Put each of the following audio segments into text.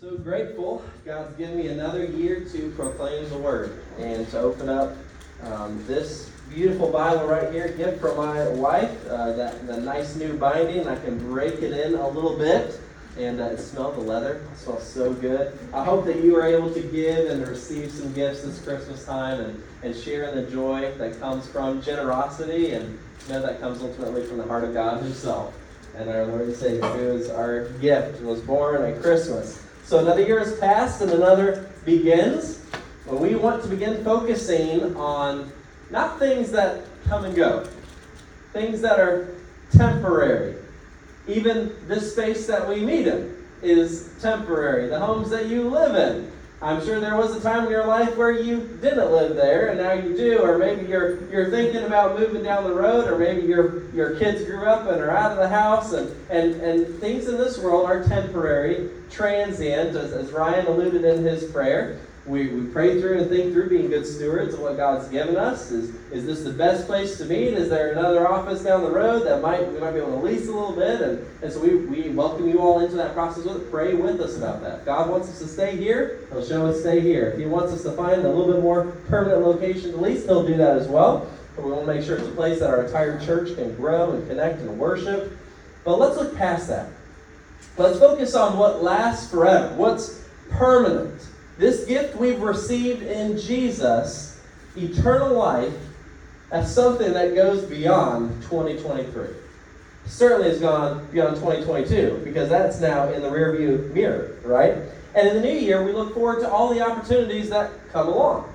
so grateful God's given me another year to proclaim the word and to open up um, this beautiful Bible right here, gift from my wife. Uh, that the nice new binding, I can break it in a little bit, and uh, the leather. It smells so good. I hope that you are able to give and receive some gifts this Christmas time and and share in the joy that comes from generosity, and you know that comes ultimately from the heart of God Himself and our Lord and Savior, who is our gift, was born at Christmas. So another year has passed and another begins. But we want to begin focusing on not things that come and go, things that are temporary. Even this space that we meet in is temporary. The homes that you live in I'm sure there was a time in your life where you didn't live there and now you do, or maybe you're you're thinking about moving down the road, or maybe your your kids grew up and are out of the house, and and, and things in this world are temporary, transient, as, as Ryan alluded in his prayer we, we pray through and think through being good stewards of what God's given us. Is, is this the best place to meet? Is there another office down the road that might we might be able to lease a little bit? And, and so we, we welcome you all into that process with it. Pray with us about that. If God wants us to stay here, He'll show us stay here. If He wants us to find a little bit more permanent location to lease, He'll do that as well. But we want to make sure it's a place that our entire church can grow and connect and worship. But let's look past that. Let's focus on what lasts forever, what's permanent. This gift we've received in Jesus, eternal life, as something that goes beyond 2023. Certainly has gone beyond 2022 because that's now in the rearview mirror, right? And in the new year, we look forward to all the opportunities that come along.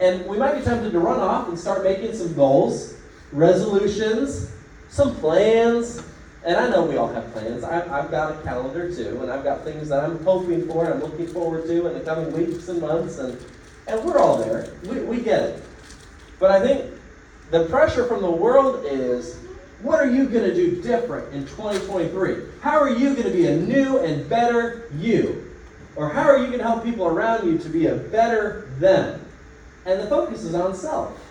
And we might be tempted to run off and start making some goals, resolutions, some plans, and I know we all have plans. I've, I've got a calendar too, and I've got things that I'm hoping for and I'm looking forward to in the coming weeks and months, and, and we're all there. We, we get it. But I think the pressure from the world is what are you going to do different in 2023? How are you going to be a new and better you? Or how are you going to help people around you to be a better them? And the focus is on self.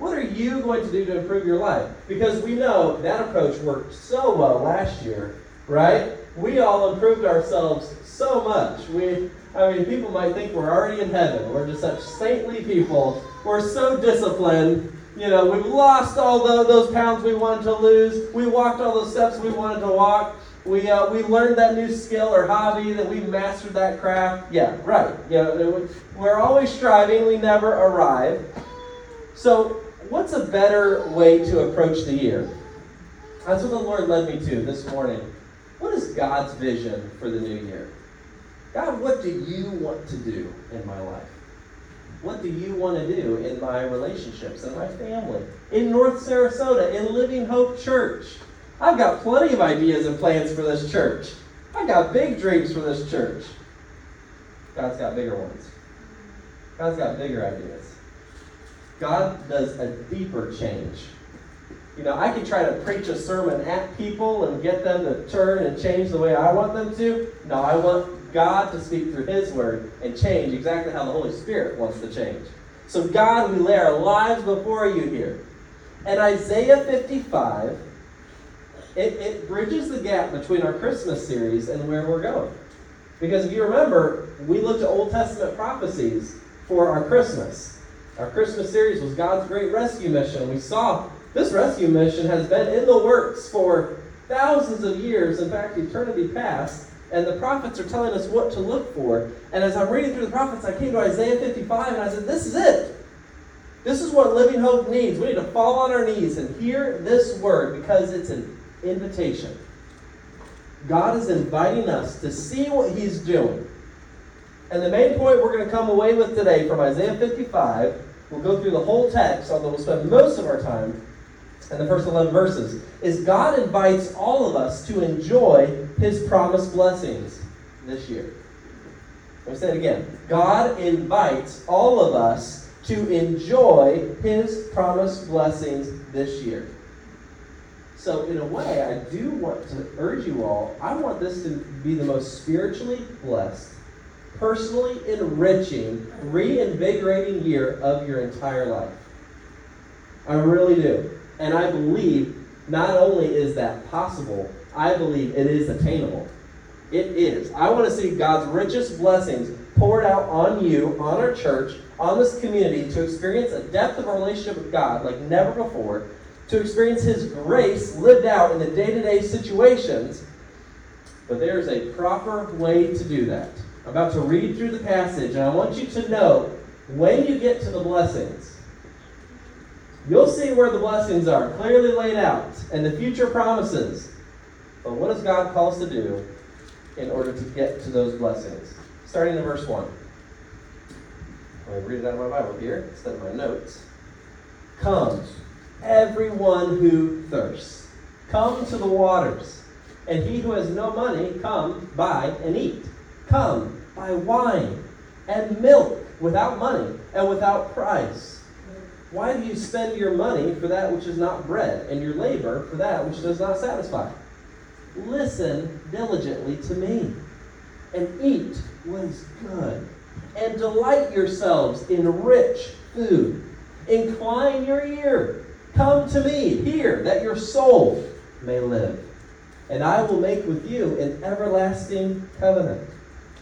What are you going to do to improve your life? Because we know that approach worked so well last year, right? We all improved ourselves so much. We, I mean, people might think we're already in heaven. We're just such saintly people. We're so disciplined. You know, we've lost all the, those pounds we wanted to lose. We walked all those steps we wanted to walk. We, uh, we learned that new skill or hobby, that we mastered that craft. Yeah, right. You know, we're always striving. We never arrive. So what's a better way to approach the year? That's what the Lord led me to this morning. What is God's vision for the new year? God, what do you want to do in my life? What do you want to do in my relationships, in my family, in North Sarasota, in Living Hope Church? I've got plenty of ideas and plans for this church. I've got big dreams for this church. God's got bigger ones. God's got bigger ideas. God does a deeper change. You know, I can try to preach a sermon at people and get them to turn and change the way I want them to. No, I want God to speak through His Word and change exactly how the Holy Spirit wants to change. So, God, we lay our lives before you here. And Isaiah 55, it, it bridges the gap between our Christmas series and where we're going. Because if you remember, we looked at Old Testament prophecies for our Christmas. Our Christmas series was God's Great Rescue Mission. We saw this rescue mission has been in the works for thousands of years, in fact, eternity past, and the prophets are telling us what to look for. And as I'm reading through the prophets, I came to Isaiah 55 and I said, This is it. This is what Living Hope needs. We need to fall on our knees and hear this word because it's an invitation. God is inviting us to see what He's doing. And the main point we're going to come away with today from Isaiah 55 We'll go through the whole text, although we'll spend most of our time in the first 11 verses. Is God invites all of us to enjoy his promised blessings this year. Let me say it again. God invites all of us to enjoy his promised blessings this year. So, in a way, I do want to urge you all, I want this to be the most spiritually blessed personally enriching, reinvigorating year of your entire life. I really do. And I believe not only is that possible, I believe it is attainable. It is. I want to see God's richest blessings poured out on you, on our church, on this community to experience a depth of relationship with God like never before, to experience His grace lived out in the day to day situations. But there is a proper way to do that. I'm about to read through the passage, and I want you to know when you get to the blessings, you'll see where the blessings are clearly laid out and the future promises. But what does God call us to do in order to get to those blessings? Starting in verse 1. I read it out of my Bible here instead of my notes. Come, everyone who thirsts, come to the waters. And he who has no money, come, buy and eat. Come, buy wine and milk without money and without price. Why do you spend your money for that which is not bread, and your labor for that which does not satisfy? Listen diligently to me, and eat what is good, and delight yourselves in rich food. Incline your ear. Come to me, hear, that your soul may live. And I will make with you an everlasting covenant.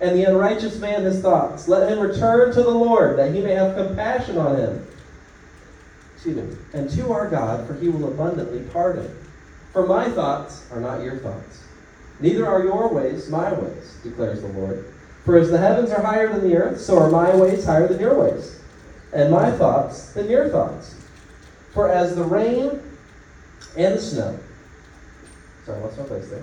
and the unrighteous man his thoughts. Let him return to the Lord, that he may have compassion on him. Excuse me. And to our God, for he will abundantly pardon. For my thoughts are not your thoughts, neither are your ways my ways, declares the Lord. For as the heavens are higher than the earth, so are my ways higher than your ways, and my thoughts than your thoughts. For as the rain and the snow, sorry, lost my place there.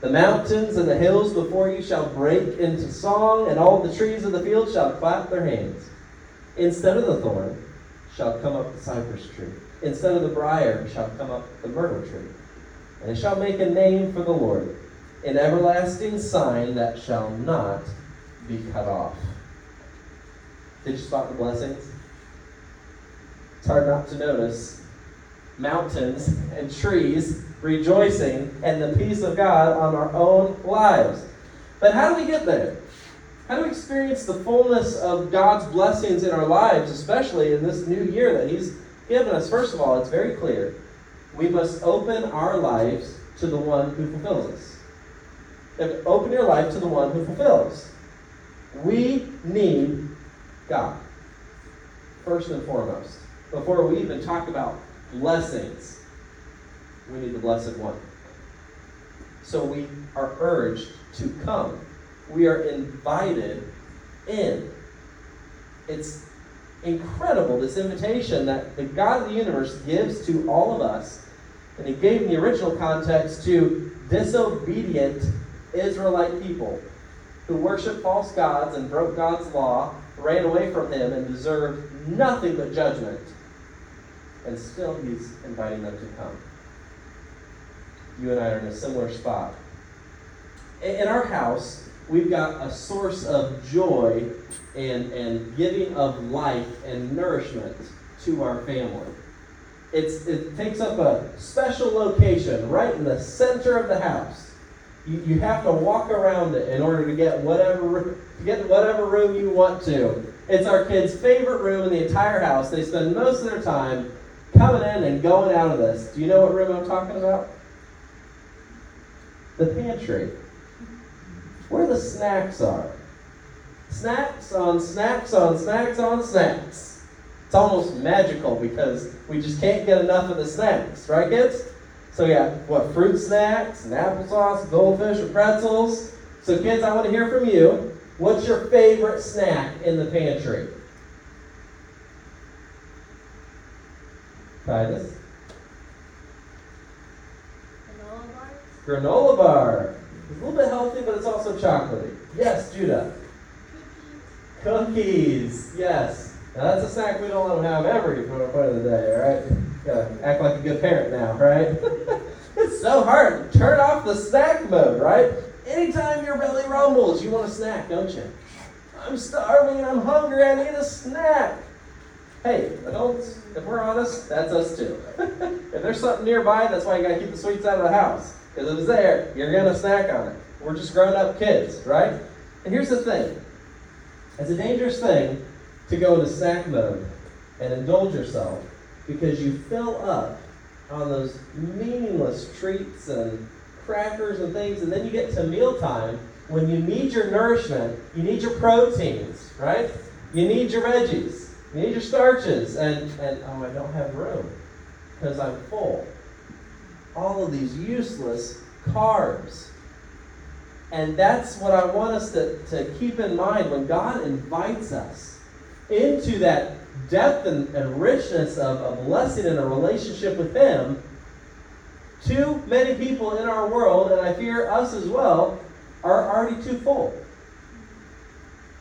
The mountains and the hills before you shall break into song, and all the trees of the field shall clap their hands. Instead of the thorn shall come up the cypress tree. Instead of the brier shall come up the myrtle tree. And it shall make a name for the Lord, an everlasting sign that shall not be cut off. Did you spot the blessings? It's hard not to notice mountains and trees rejoicing and the peace of God on our own lives. But how do we get there? How do we experience the fullness of God's blessings in our lives, especially in this new year that He's given us? First of all, it's very clear. We must open our lives to the one who fulfills us. Open your life to the one who fulfills. We need God, first and foremost. Before we even talk about blessings, we need the Blessed One. So we are urged to come. We are invited in. It's incredible, this invitation that the God of the universe gives to all of us. And he gave in the original context to disobedient Israelite people who worshiped false gods and broke God's law, ran away from him, and deserved nothing but judgment. And still, he's inviting them to come you and I are in a similar spot. In our house, we've got a source of joy and, and giving of life and nourishment to our family. It's, it takes up a special location right in the center of the house. You, you have to walk around it in order to get whatever to get whatever room you want to. It's our kids' favorite room in the entire house. They spend most of their time coming in and going out of this. Do you know what room I'm talking about? The pantry, where the snacks are. Snacks on snacks on snacks on snacks. It's almost magical because we just can't get enough of the snacks, right, kids? So yeah, what fruit snacks and applesauce, goldfish, and pretzels. So kids, I want to hear from you. What's your favorite snack in the pantry? Titus? Granola bar. It's a little bit healthy, but it's also chocolatey. Yes, Judah. Cookies? Yes. Now that's a snack we don't let them have every point of the day, all right? Gotta act like a good parent now, right? it's so hard. Turn off the snack mode, right? Anytime your belly rumbles, you want a snack, don't you? I'm starving, I'm hungry, I need a snack. Hey, adults, if we're honest, that's us too. if there's something nearby, that's why you gotta keep the sweets out of the house. Because if it's there, you're gonna snack on it. We're just grown up kids, right? And here's the thing it's a dangerous thing to go into snack mode and indulge yourself because you fill up on those meaningless treats and crackers and things, and then you get to mealtime when you need your nourishment, you need your proteins, right? You need your veggies, you need your starches, and, and oh, I don't have room because I'm full. All of these useless carbs. And that's what I want us to, to keep in mind when God invites us into that depth and, and richness of a blessing and a relationship with Him. Too many people in our world, and I fear us as well, are already too full.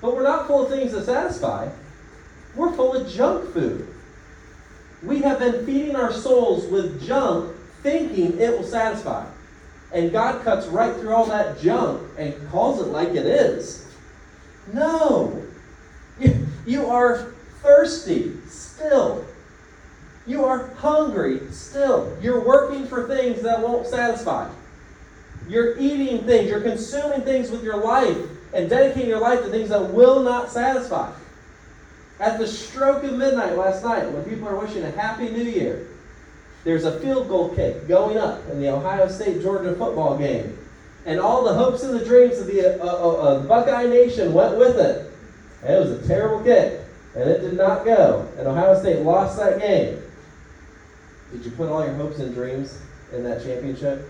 But we're not full of things that satisfy. We're full of junk food. We have been feeding our souls with junk, thinking it will satisfy. And God cuts right through all that junk and calls it like it is. No. You, are thirsty still. You are hungry still. You're working for things that won't satisfy. You're eating things, you're consuming things with your life and dedicating your life to things that will not satisfy. At the stroke of midnight last night, when people are wishing a happy new year, there's a field goal kick going up in the Ohio State Georgia football game. And all the hopes and the dreams of the uh, uh, uh, Buckeye Nation went with it. And it was a terrible kick. And it did not go. And Ohio State lost that game. Did you put all your hopes and dreams in that championship?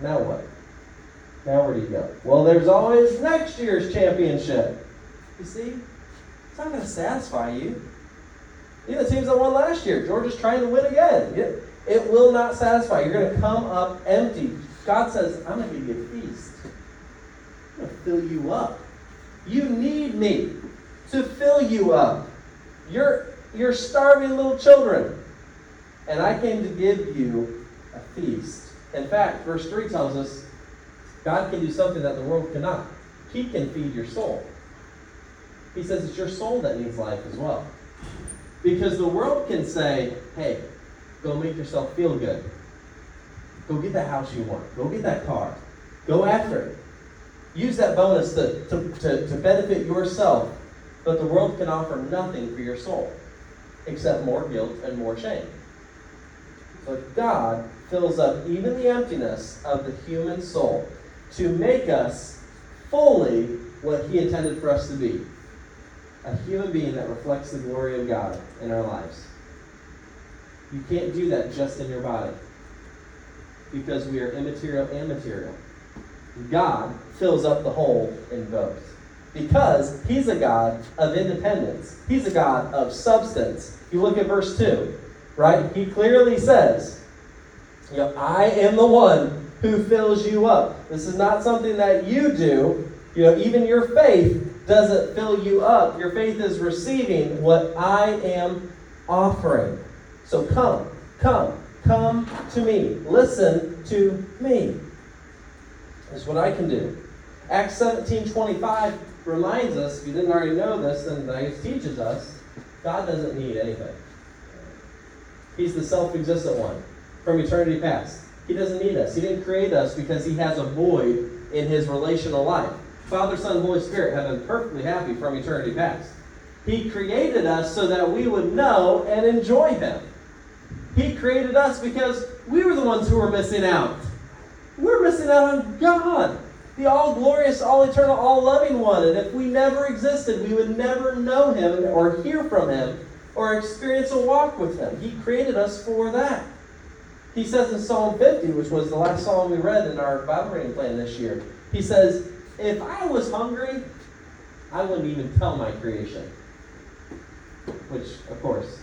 Now what? Now where do you go? Well, there's always next year's championship. You see? It's not going to satisfy you. Even the teams that won last year, Georgia's trying to win again. It, will not satisfy. You're going to come up empty. God says, I'm going to give you a feast. I'm going to fill you up. You need me to fill you up. You're, you're starving little children. And I came to give you a feast. In fact, verse 3 tells us God can do something that the world cannot. He can feed your soul. He says it's your soul that needs life as well. Because the world can say, hey, go make yourself feel good. Go get that house you want. Go get that car. Go after it. Use that bonus to, to, to, to benefit yourself. But the world can offer nothing for your soul except more guilt and more shame. But God fills up even the emptiness of the human soul to make us fully what He intended for us to be a human being that reflects the glory of God in our lives. You can't do that just in your body because we are immaterial and material. God fills up the hole in both because He's a God of independence, He's a God of substance. You look at verse 2, right? He clearly says, you know, I am the one who fills you up. This is not something that you do. You know, even your faith doesn't fill you up. Your faith is receiving what I am offering. So come, come, come to me. Listen to me. That's what I can do. Acts 17 25 reminds us, if you didn't already know this, then I guess teaches us, God doesn't need anything. He's the self existent one from eternity past. He doesn't need us. He didn't create us because he has a void in his relational life. Father, Son, Holy Spirit have been perfectly happy from eternity past. He created us so that we would know and enjoy him. He created us because we were the ones who were missing out. We're missing out on God, the all glorious, all eternal, all loving one. And if we never existed, we would never know him or hear from him or experience a walk with him. He created us for that. He says in Psalm 50, which was the last psalm we read in our Bible reading plan this year, he says, If I was hungry, I wouldn't even tell my creation. Which, of course,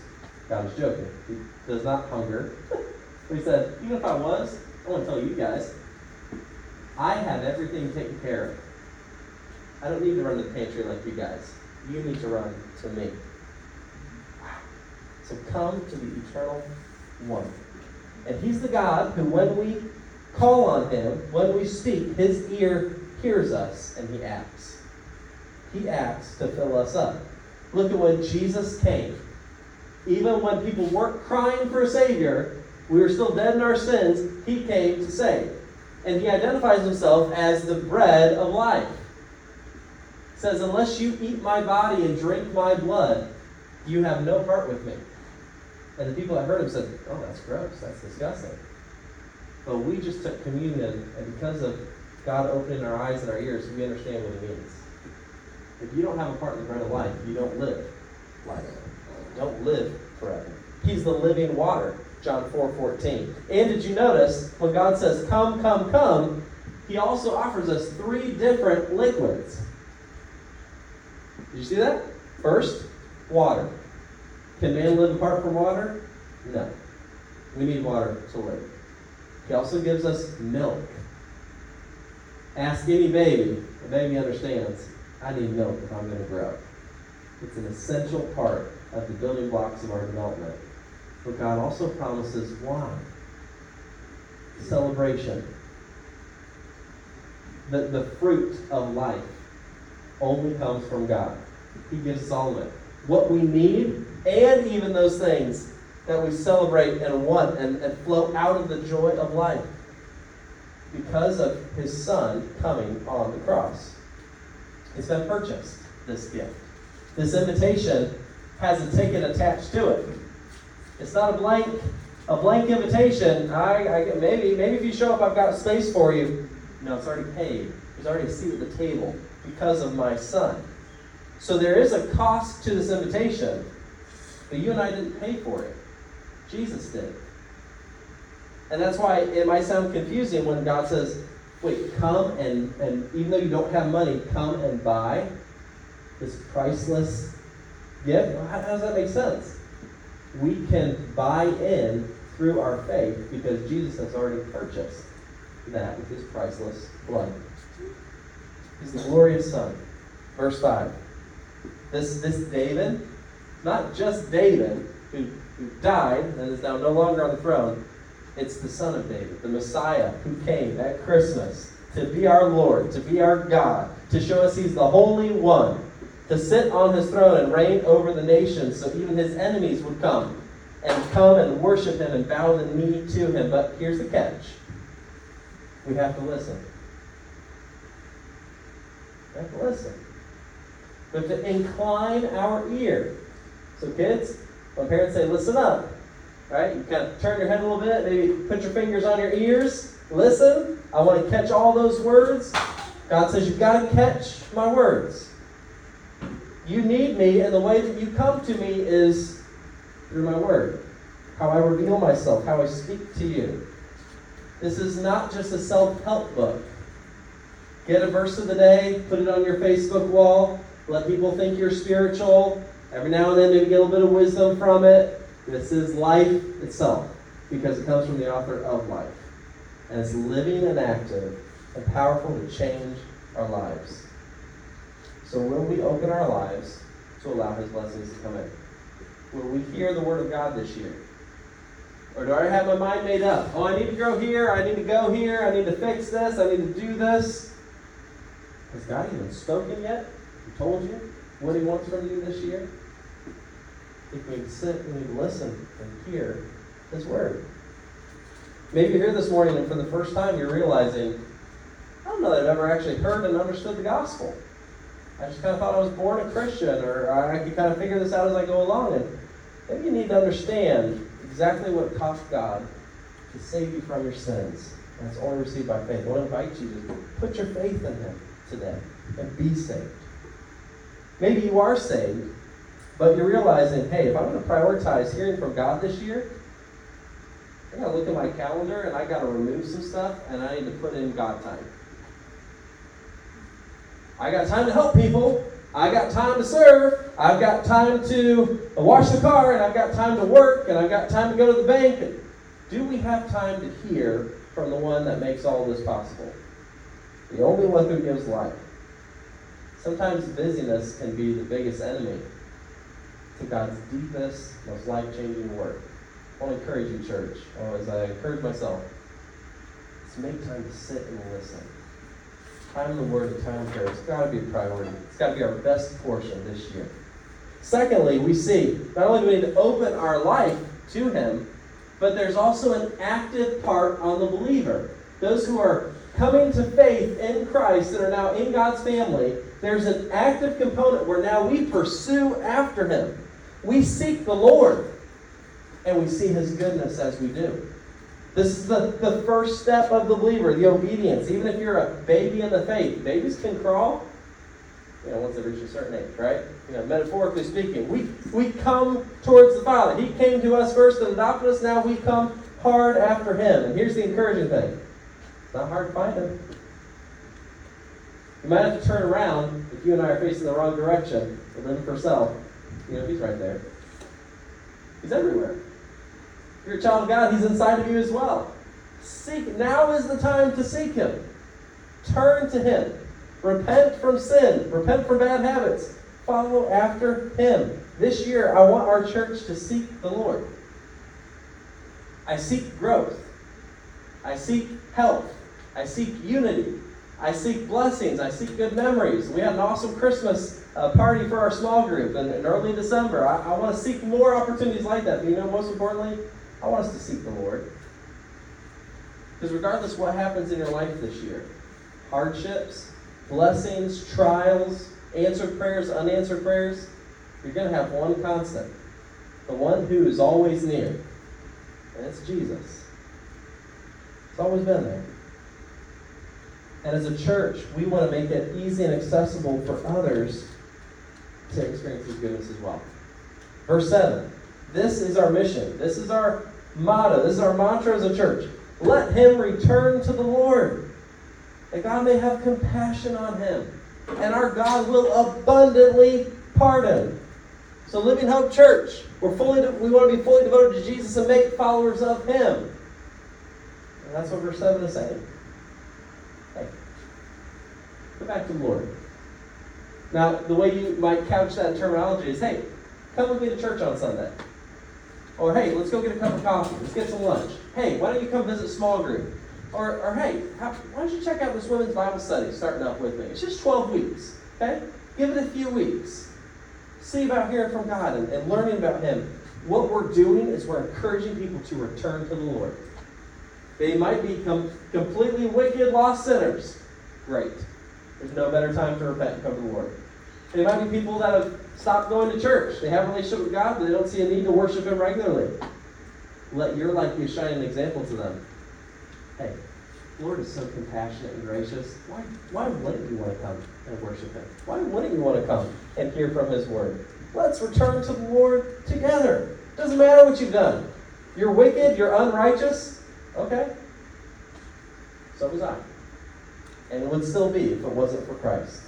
God was joking. He does not hunger. but he said, even if I was, I want to tell you guys, I have everything taken care of. I don't need to run the pantry like you guys. You need to run to me. So come to the eternal one. And he's the God who, when we call on him, when we speak, his ear hears us and he acts. He acts to fill us up. Look at when Jesus came. Even when people weren't crying for a Savior, we were still dead in our sins, he came to save. And he identifies himself as the bread of life. Says, Unless you eat my body and drink my blood, you have no part with me. And the people that heard him said, Oh, that's gross. That's disgusting. But we just took communion, and because of God opening our eyes and our ears, we understand what he means. If you don't have a part in the bread of life, you don't live life. Don't live forever. He's the living water, John 4 14. And did you notice when God says, Come, come, come, he also offers us three different liquids. Did you see that? First, water. Can man live apart from water? No. We need water to live. He also gives us milk. Ask any baby, the baby understands, I need milk if I'm going to grow. It's an essential part of the building blocks of our development. But God also promises wine, celebration, the, the fruit of life only comes from God. He gives it. What we need, and even those things that we celebrate and want and, and flow out of the joy of life because of his son coming on the cross. It's been purchased, this gift. This invitation has a ticket attached to it. It's not a blank, a blank invitation. I, I maybe, maybe if you show up, I've got a space for you. No, it's already paid. There's already a seat at the table because of my son. So there is a cost to this invitation, but you and I didn't pay for it. Jesus did. And that's why it might sound confusing when God says, wait, come and, and even though you don't have money, come and buy this priceless gift. How, how does that make sense? We can buy in through our faith because Jesus has already purchased that with his priceless blood. He's the glorious Son. Verse 5. This, this David, not just David, who, who died and is now no longer on the throne, it's the Son of David, the Messiah, who came at Christmas to be our Lord, to be our God, to show us He's the Holy One, to sit on His throne and reign over the nations so even His enemies would come and come and worship Him and bow the knee to Him. But here's the catch we have to listen. We have to listen. We have to incline our ear. So, kids, when parents say, listen up, right? You kind of turn your head a little bit, maybe put your fingers on your ears, listen. I want to catch all those words. God says, you've got to catch my words. You need me, and the way that you come to me is through my word. How I reveal myself, how I speak to you. This is not just a self help book. Get a verse of the day, put it on your Facebook wall, let people think you're spiritual. Every now and then, maybe get a little bit of wisdom from it. This is life itself because it comes from the author of life. And it's living and active and powerful to change our lives. So, will we open our lives to allow His blessings to come in? Will we hear the Word of God this year? Or do I have my mind made up? Oh, I need to grow here. I need to go here. I need to fix this. I need to do this. Has God even spoken yet? He told you what He wants from you this year? If we sit and we listen and hear His Word. Maybe you're here this morning and for the first time you're realizing, I don't know that I've ever actually heard and understood the gospel. I just kind of thought I was born a Christian or I could kind of figure this out as I go along. And maybe you need to understand exactly what cost God to save you from your sins. And it's only received by faith. I want to invite you to put your faith in Him today and be saved. Maybe you are saved, but you're realizing, hey, if I'm going to prioritize hearing from God this year, I got to look at my calendar and I got to remove some stuff and I need to put in God time. I got time to help people. I got time to serve, I've got time to wash the car, and I've got time to work, and I've got time to go to the bank. Do we have time to hear from the one that makes all this possible? The only one who gives life. Sometimes busyness can be the biggest enemy to God's deepest, most life changing work. I want to encourage you, church, or as I encourage myself, to make time to sit and listen. Time in the Word and time in prayer. It's got to be a priority. It's got to be our best portion this year. Secondly, we see not only do we need to open our life to Him, but there's also an active part on the believer. Those who are coming to faith in Christ and are now in God's family, there's an active component where now we pursue after Him. We seek the Lord, and we see His goodness as we do. This is the, the first step of the believer, the obedience. Even if you're a baby in the faith, babies can crawl, you know, once they reach a certain age, right? You know, metaphorically speaking, we, we come towards the Father. He came to us first and adopted us. Now we come hard after Him. And here's the encouraging thing it's not hard to find Him. You might have to turn around if you and I are facing the wrong direction and living for self. You know, He's right there. He's everywhere. You're a child of God, He's inside of you as well. Seek. Now is the time to seek Him. Turn to Him. Repent from sin. Repent from bad habits. Follow after Him. This year, I want our church to seek the Lord. I seek growth. I seek health. I seek unity. I seek blessings. I seek good memories. We had an awesome Christmas uh, party for our small group in, in early December. I, I want to seek more opportunities like that. But you know, most importantly, I want us to seek the Lord. Because regardless what happens in your life this year, hardships, blessings, trials, answered prayers, unanswered prayers, you're going to have one constant the one who is always near. And it's Jesus. It's always been there. And as a church, we want to make it easy and accessible for others to experience His goodness as well. Verse 7 This is our mission. This is our motto. This is our mantra as a church. Let him return to the Lord, that God may have compassion on him, and our God will abundantly pardon. So, Living Hope Church, we're fully we want to be fully devoted to Jesus and make followers of Him. And that's what verse 7 is saying. Hey, go back to the Lord. Now, the way you might couch that terminology is hey, come with me to church on Sunday. Or hey, let's go get a cup of coffee. Let's get some lunch. Hey, why don't you come visit small group? Or, or hey, how, why don't you check out this women's Bible study starting up with me? It's just 12 weeks. Okay? Give it a few weeks see about hearing from God and, and learning about Him. What we're doing is we're encouraging people to return to the Lord. They might become completely wicked, lost sinners. Great. There's no better time to repent and come to the Lord. They might be people that have stopped going to church. They have a relationship with God, but they don't see a need to worship Him regularly. Let your life be a shining example to them. Hey, Lord is so compassionate and gracious. Why, why wouldn't you want to come and worship Him? Why wouldn't you want to come and hear from His Word? Let's return to the Lord together. Doesn't matter what you've done. You're wicked, you're unrighteous. Okay. So was I. And it would still be if it wasn't for Christ.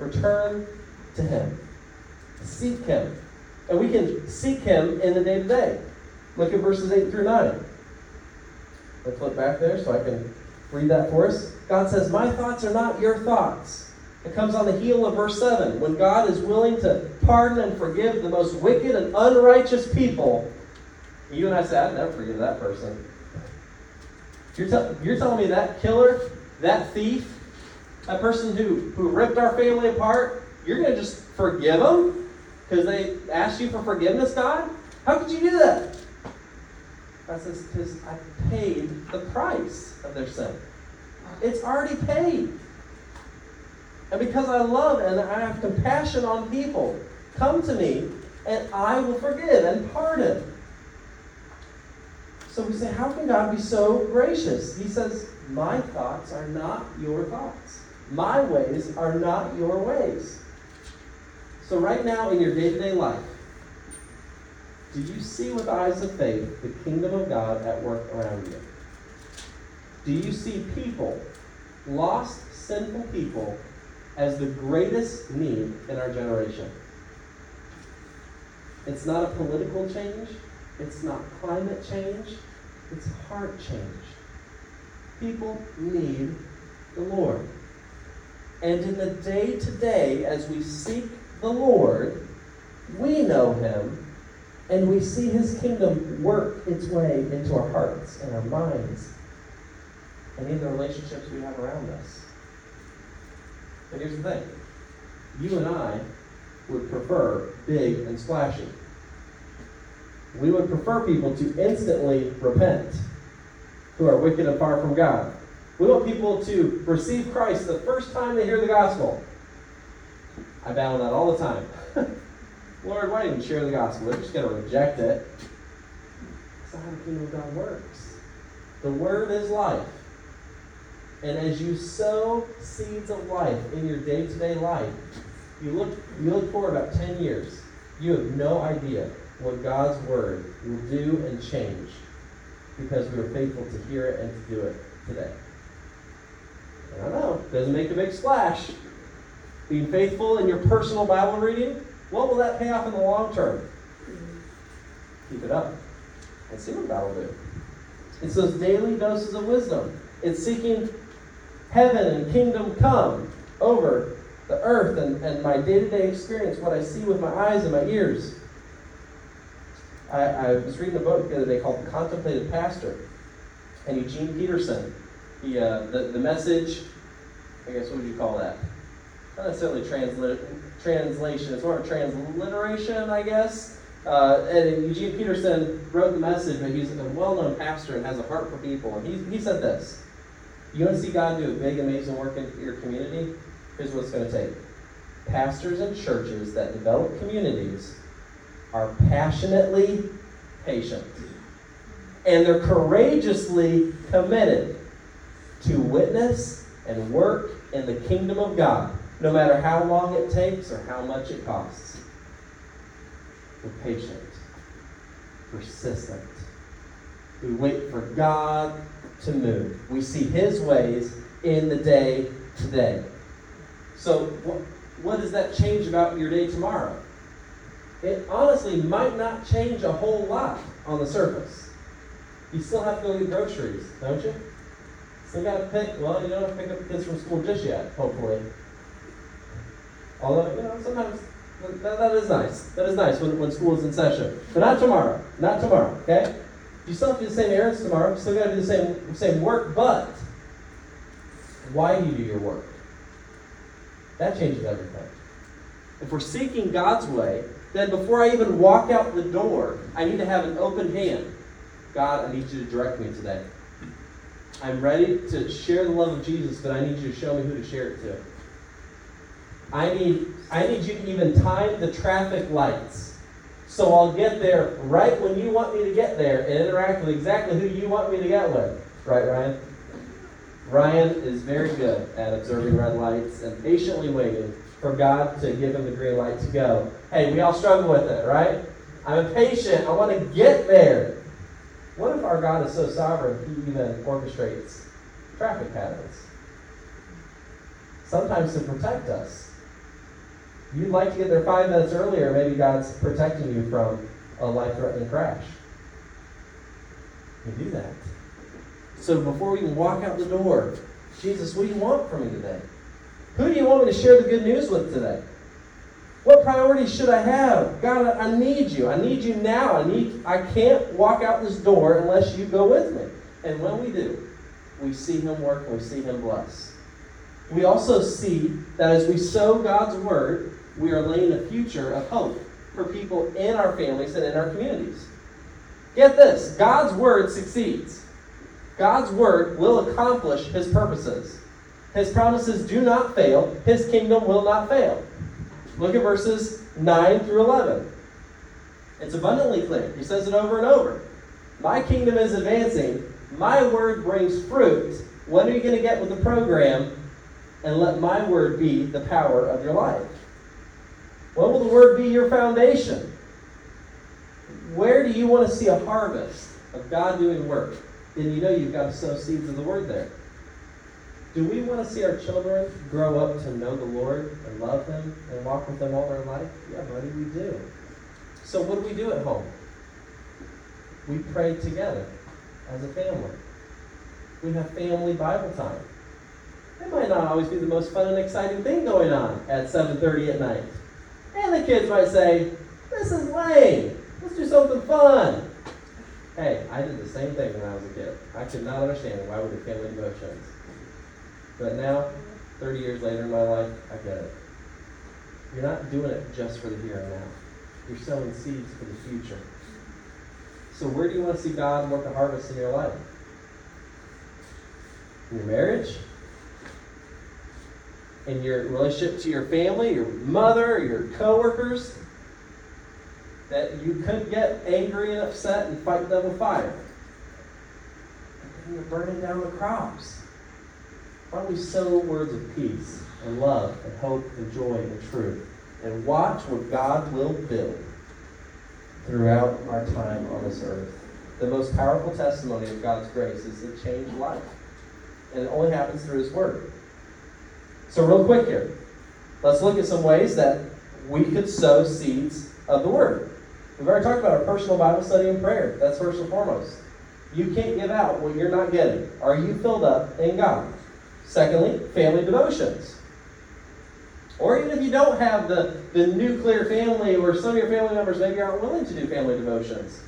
Return to Him. Seek Him. And we can seek Him in the day to day. Look at verses 8 through 9. Let's flip back there so I can read that for us. God says, My thoughts are not your thoughts. It comes on the heel of verse 7. When God is willing to pardon and forgive the most wicked and unrighteous people, you and I say, I'd never forgive that person. You're, you're telling me that killer, that thief, that person who, who ripped our family apart, you're going to just forgive them because they asked you for forgiveness, God? How could you do that? God says, because I paid the price of their sin. It's already paid. And because I love and I have compassion on people, come to me and I will forgive and pardon. So we say, how can God be so gracious? He says, My thoughts are not your thoughts. My ways are not your ways. So, right now in your day to day life, do you see with eyes of faith the kingdom of God at work around you? Do you see people, lost, sinful people, as the greatest need in our generation. It's not a political change, it's not climate change, it's heart change. People need the Lord. And in the day to day, as we seek the Lord, we know Him and we see His kingdom work its way into our hearts and our minds and in the relationships we have around us. But here's the thing you and I would prefer big and splashy. We would prefer people to instantly repent who are wicked and far from God. We want people to receive Christ the first time they hear the gospel. I battle that all the time. Lord, why didn't you share the gospel? They're just going to reject it. That's not how the kingdom of God works. The word is life. And as you sow seeds of life in your day to day life, you look, you look forward about 10 years, you have no idea what God's word will do and change because we were faithful to hear it and to do it today. I don't know, it doesn't make a big splash. Being faithful in your personal Bible reading, what will that pay off in the long term? Keep it up and see what God will do. It's those daily doses of wisdom. It's seeking heaven and kingdom come over the earth and, and my day to day experience, what I see with my eyes and my ears. I, I was reading a book the other day called The Contemplative Pastor, and Eugene Peterson. He, uh, the, the message, I guess, what would you call that? Not necessarily transli- translation, it's more of a transliteration, I guess. Uh, and Eugene Peterson wrote the message, but he's a well known pastor and has a heart for people. And he, he said this You want to see God do a big, amazing work in your community? Here's what it's going to take pastors and churches that develop communities are passionately patient and they're courageously committed to witness and work in the kingdom of God, no matter how long it takes or how much it costs. We're patient, persistent. We wait for God to move. We see His ways in the day today. So, what, what does that change about your day tomorrow? It honestly might not change a whole lot on the surface. You still have to go get groceries, don't you? Still got to pick, well, you don't have to pick up the kids from school just yet, hopefully. Although, you know, sometimes that, that is nice. That is nice when, when school is in session. But not tomorrow. Not tomorrow, okay? You still have to do the same errands tomorrow. You still got to do the same, same work, but why do you do your work? That changes everything. If we're seeking God's way, then before I even walk out the door, I need to have an open hand. God, I need you to direct me today. I'm ready to share the love of Jesus, but I need you to show me who to share it to. I need, I need you to even time the traffic lights. So I'll get there right when you want me to get there and interact with exactly who you want me to get with. Right, Ryan? Ryan is very good at observing red lights and patiently waiting for God to give him the green light to go. Hey, we all struggle with it, right? I'm impatient. I want to get there. What if our God is so sovereign, He even orchestrates traffic patterns? Sometimes to protect us. You'd like to get there five minutes earlier, maybe God's protecting you from a life threatening crash. You do that. So before we even walk out the door, Jesus, what do you want from me today? Who do you want me to share the good news with today? What priorities should I have? God, I need you. I need you now. I need I can't walk out this door unless you go with me. And when we do, we see him work and we see him bless. We also see that as we sow God's word, we are laying a future of hope for people in our families and in our communities. Get this God's word succeeds. God's word will accomplish his purposes. His promises do not fail, his kingdom will not fail. Look at verses 9 through 11. It's abundantly clear. He says it over and over. My kingdom is advancing. My word brings fruit. What are you going to get with the program? And let my word be the power of your life. What will the word be your foundation? Where do you want to see a harvest of God doing work? Then you know you've got to sow seeds of the word there. Do we want to see our children grow up to know the Lord and love Him and walk with Him all their life? Yeah, buddy, we do. So, what do we do at home? We pray together as a family. We have family Bible time. It might not always be the most fun and exciting thing going on at 7:30 at night. The kids might say, "This is lame. Let's do something fun." Hey, I did the same thing when I was a kid. I could not understand why we did family devotions. But now, 30 years later in my life, I get it. You're not doing it just for the here and now. You're sowing seeds for the future. So where do you want to see God work a harvest in your life? In your marriage? In your relationship to your family, your mother, your coworkers? That you could get angry and upset and fight them with fire. But then you're burning down the crops. Why don't we sow words of peace and love and hope and joy and truth and watch what God will build throughout our time on this earth? The most powerful testimony of God's grace is to change life. And it only happens through His Word. So, real quick here, let's look at some ways that we could sow seeds of the Word. We've already talked about our personal Bible study and prayer. That's first and foremost. You can't give out what you're not getting. Are you filled up in God? Secondly, family devotions. Or even if you don't have the, the nuclear family, or some of your family members maybe aren't willing to do family devotions,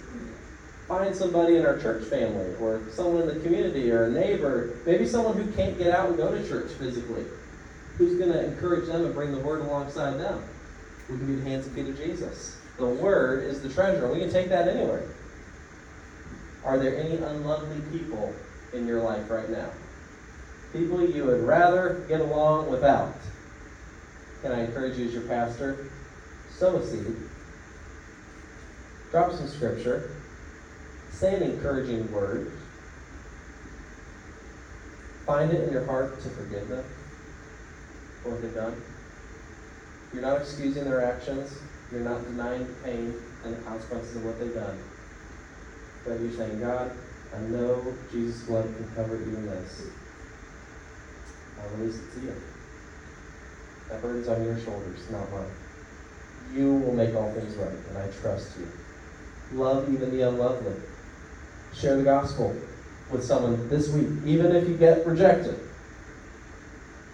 find somebody in our church family, or someone in the community, or a neighbor, maybe someone who can't get out and go to church physically. Who's going to encourage them and bring the word alongside them? We can be the hands and feet of Jesus. The word is the treasure. We can take that anywhere. Are there any unlovely people in your life right now? People you would rather get along without? Can I encourage you as your pastor? Sow a seed. Drop some scripture. Say an encouraging word. Find it in your heart to forgive them what they've done. You're not excusing their actions. You're not denying the pain and the consequences of what they've done. But you're saying, God, I know Jesus' blood can cover even this. I release it to you. That burden's on your shoulders, not mine. You will make all things right, and I trust you. Love even the unlovely. Share the gospel with someone this week, even if you get rejected.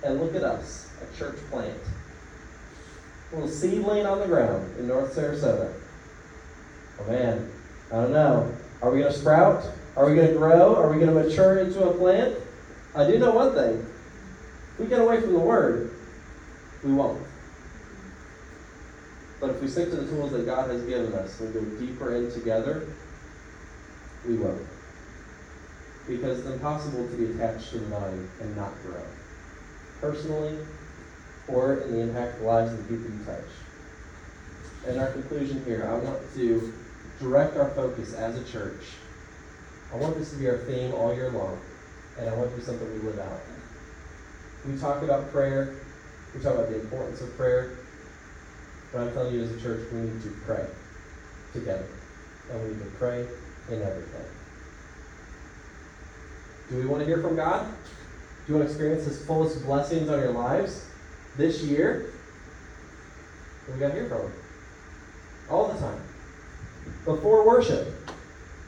And look at us, a church plant. A little seedling on the ground in North Sarasota. Oh man, I don't know. Are we going to sprout? Are we going to grow? Are we going to mature into a plant? I do know one thing. If we get away from the Word, we won't. But if we stick to the tools that God has given us and go deeper in together, we will. Because it's impossible to be attached to the vine and not grow. Personally, or in the impact of the lives of the people you touch. In our conclusion here, I want to direct our focus as a church. I want this to be our theme all year long, and I want to be something we live out. We talk about prayer, we talk about the importance of prayer, but I'm telling you as a church, we need to pray together. And we need to pray in everything. Do we want to hear from God? Do you want to experience His fullest blessings on your lives this year? We got hear from. All the time. Before worship,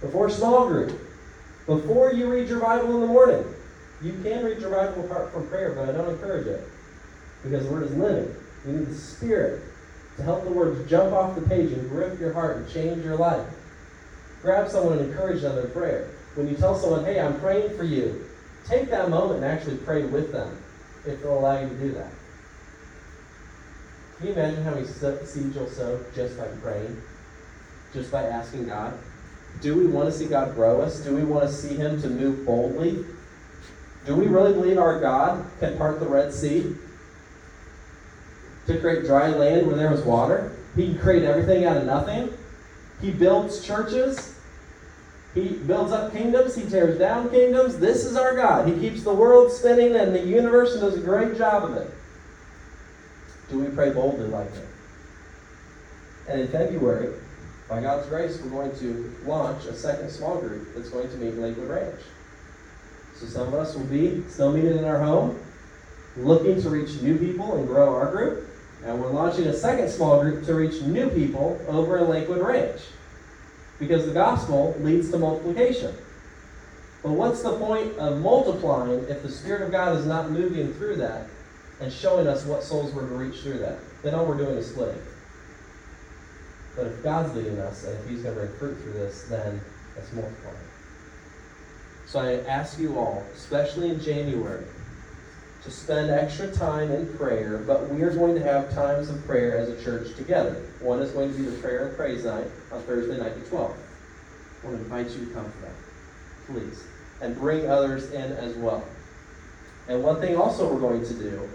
before small group, before you read your Bible in the morning. You can read your Bible apart from prayer, but I don't encourage it. Because the Word is living. You need the Spirit to help the words jump off the page and grip your heart and change your life. Grab someone and encourage them in prayer. When you tell someone, hey, I'm praying for you, take that moment and actually pray with them if they'll allow you to do that. Can you imagine how seeds you'll sow just by praying? Just by asking God? Do we want to see God grow us? Do we want to see Him to move boldly? Do we really believe our God can part the Red Sea? To create dry land where there was water? He can create everything out of nothing? He builds churches? He builds up kingdoms? He tears down kingdoms? This is our God. He keeps the world spinning and the universe and does a great job of it. Do we pray boldly like Him? And in February, by God's grace, we're going to launch a second small group that's going to meet in Lakewood Ranch. So some of us will be still meeting in our home, looking to reach new people and grow our group. And we're launching a second small group to reach new people over in Lakewood Ranch. Because the gospel leads to multiplication. But what's the point of multiplying if the Spirit of God is not moving through that and showing us what souls we're to reach through that? Then all we're doing is splitting. But if God's leading us and if He's going to bring fruit through this, then it's multiplying. So I ask you all, especially in January, to spend extra time in prayer, but we are going to have times of prayer as a church together. One is going to be the prayer and praise night on Thursday night, the 12th. I want to invite you to come for that, please, and bring others in as well. And one thing also we're going to do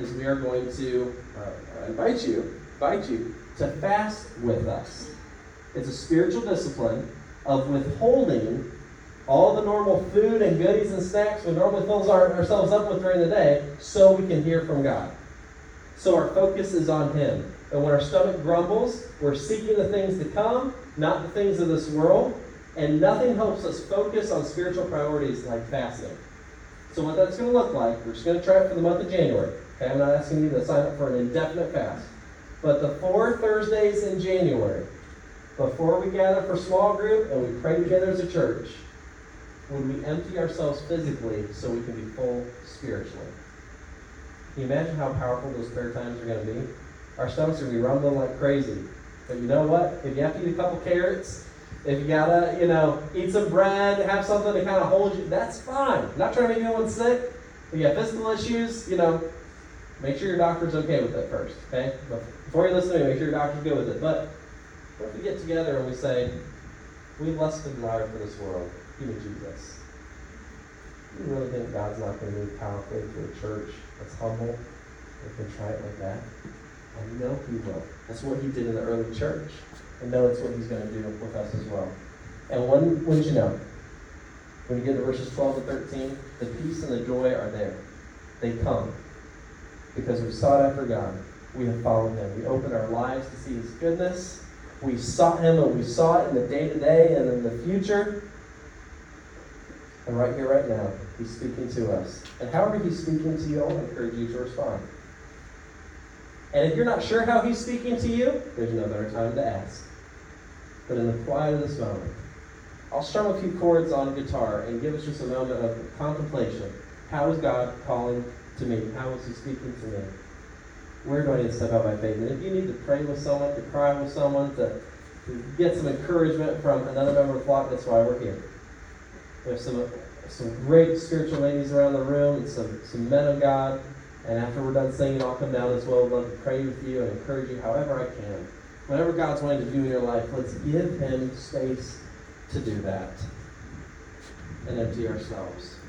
is we are going to uh, invite you, invite you to fast with us. It's a spiritual discipline of withholding all the normal food and goodies and snacks we normally fill our, ourselves up with during the day so we can hear from God. So our focus is on Him. And when our stomach grumbles, we're seeking the things to come, not the things of this world. And nothing helps us focus on spiritual priorities like fasting. So what that's going to look like, we're just going to try it for the month of January. Okay, I'm not asking you to sign up for an indefinite fast. But the four Thursdays in January, before we gather for small group and we pray together as a church, would we empty ourselves physically so we can be full spiritually? Can you imagine how powerful those prayer times are going to be? Our stomachs are going to be rumbling like crazy. But you know what? If you have to eat a couple carrots, if you gotta, you know, eat some bread, have something to kind of hold you, that's fine. I'm not trying to make anyone sick. If you have physical issues, you know, make sure your doctor's okay with it first, okay? Before you listen to me, make sure your doctor's good with it. But what if we get together and we say, we have less of a desire for this world. Give me Jesus. You really think God's not going to move powerfully through a church that's humble and contrite like that? I know He will. That's what He did in the early church. And know it's what He's going to do with us as well. And when, when you know? When you get to verses 12 to 13, the peace and the joy are there. They come because we sought after God. We have followed Him. We opened our lives to see His goodness. We sought Him and we saw it in the day to day and in the future. And right here, right now, He's speaking to us. And however He's speaking to you, I encourage you to respond. And if you're not sure how He's speaking to you, there's no better time to ask. But in the quiet of this moment, I'll strum a few chords on guitar and give us just a moment of contemplation. How is God calling to me? How is He speaking to me? Where do I need to step out by faith? And if you need to pray with someone, to cry with someone, to, to get some encouragement from another member of the flock, that's why we're here. Have some, some great spiritual ladies around the room and some, some men of God. And after we're done singing, I'll come down as well. I'd love to pray with you and encourage you however I can. Whatever God's wanting to do in your life, let's give Him space to do that and empty ourselves.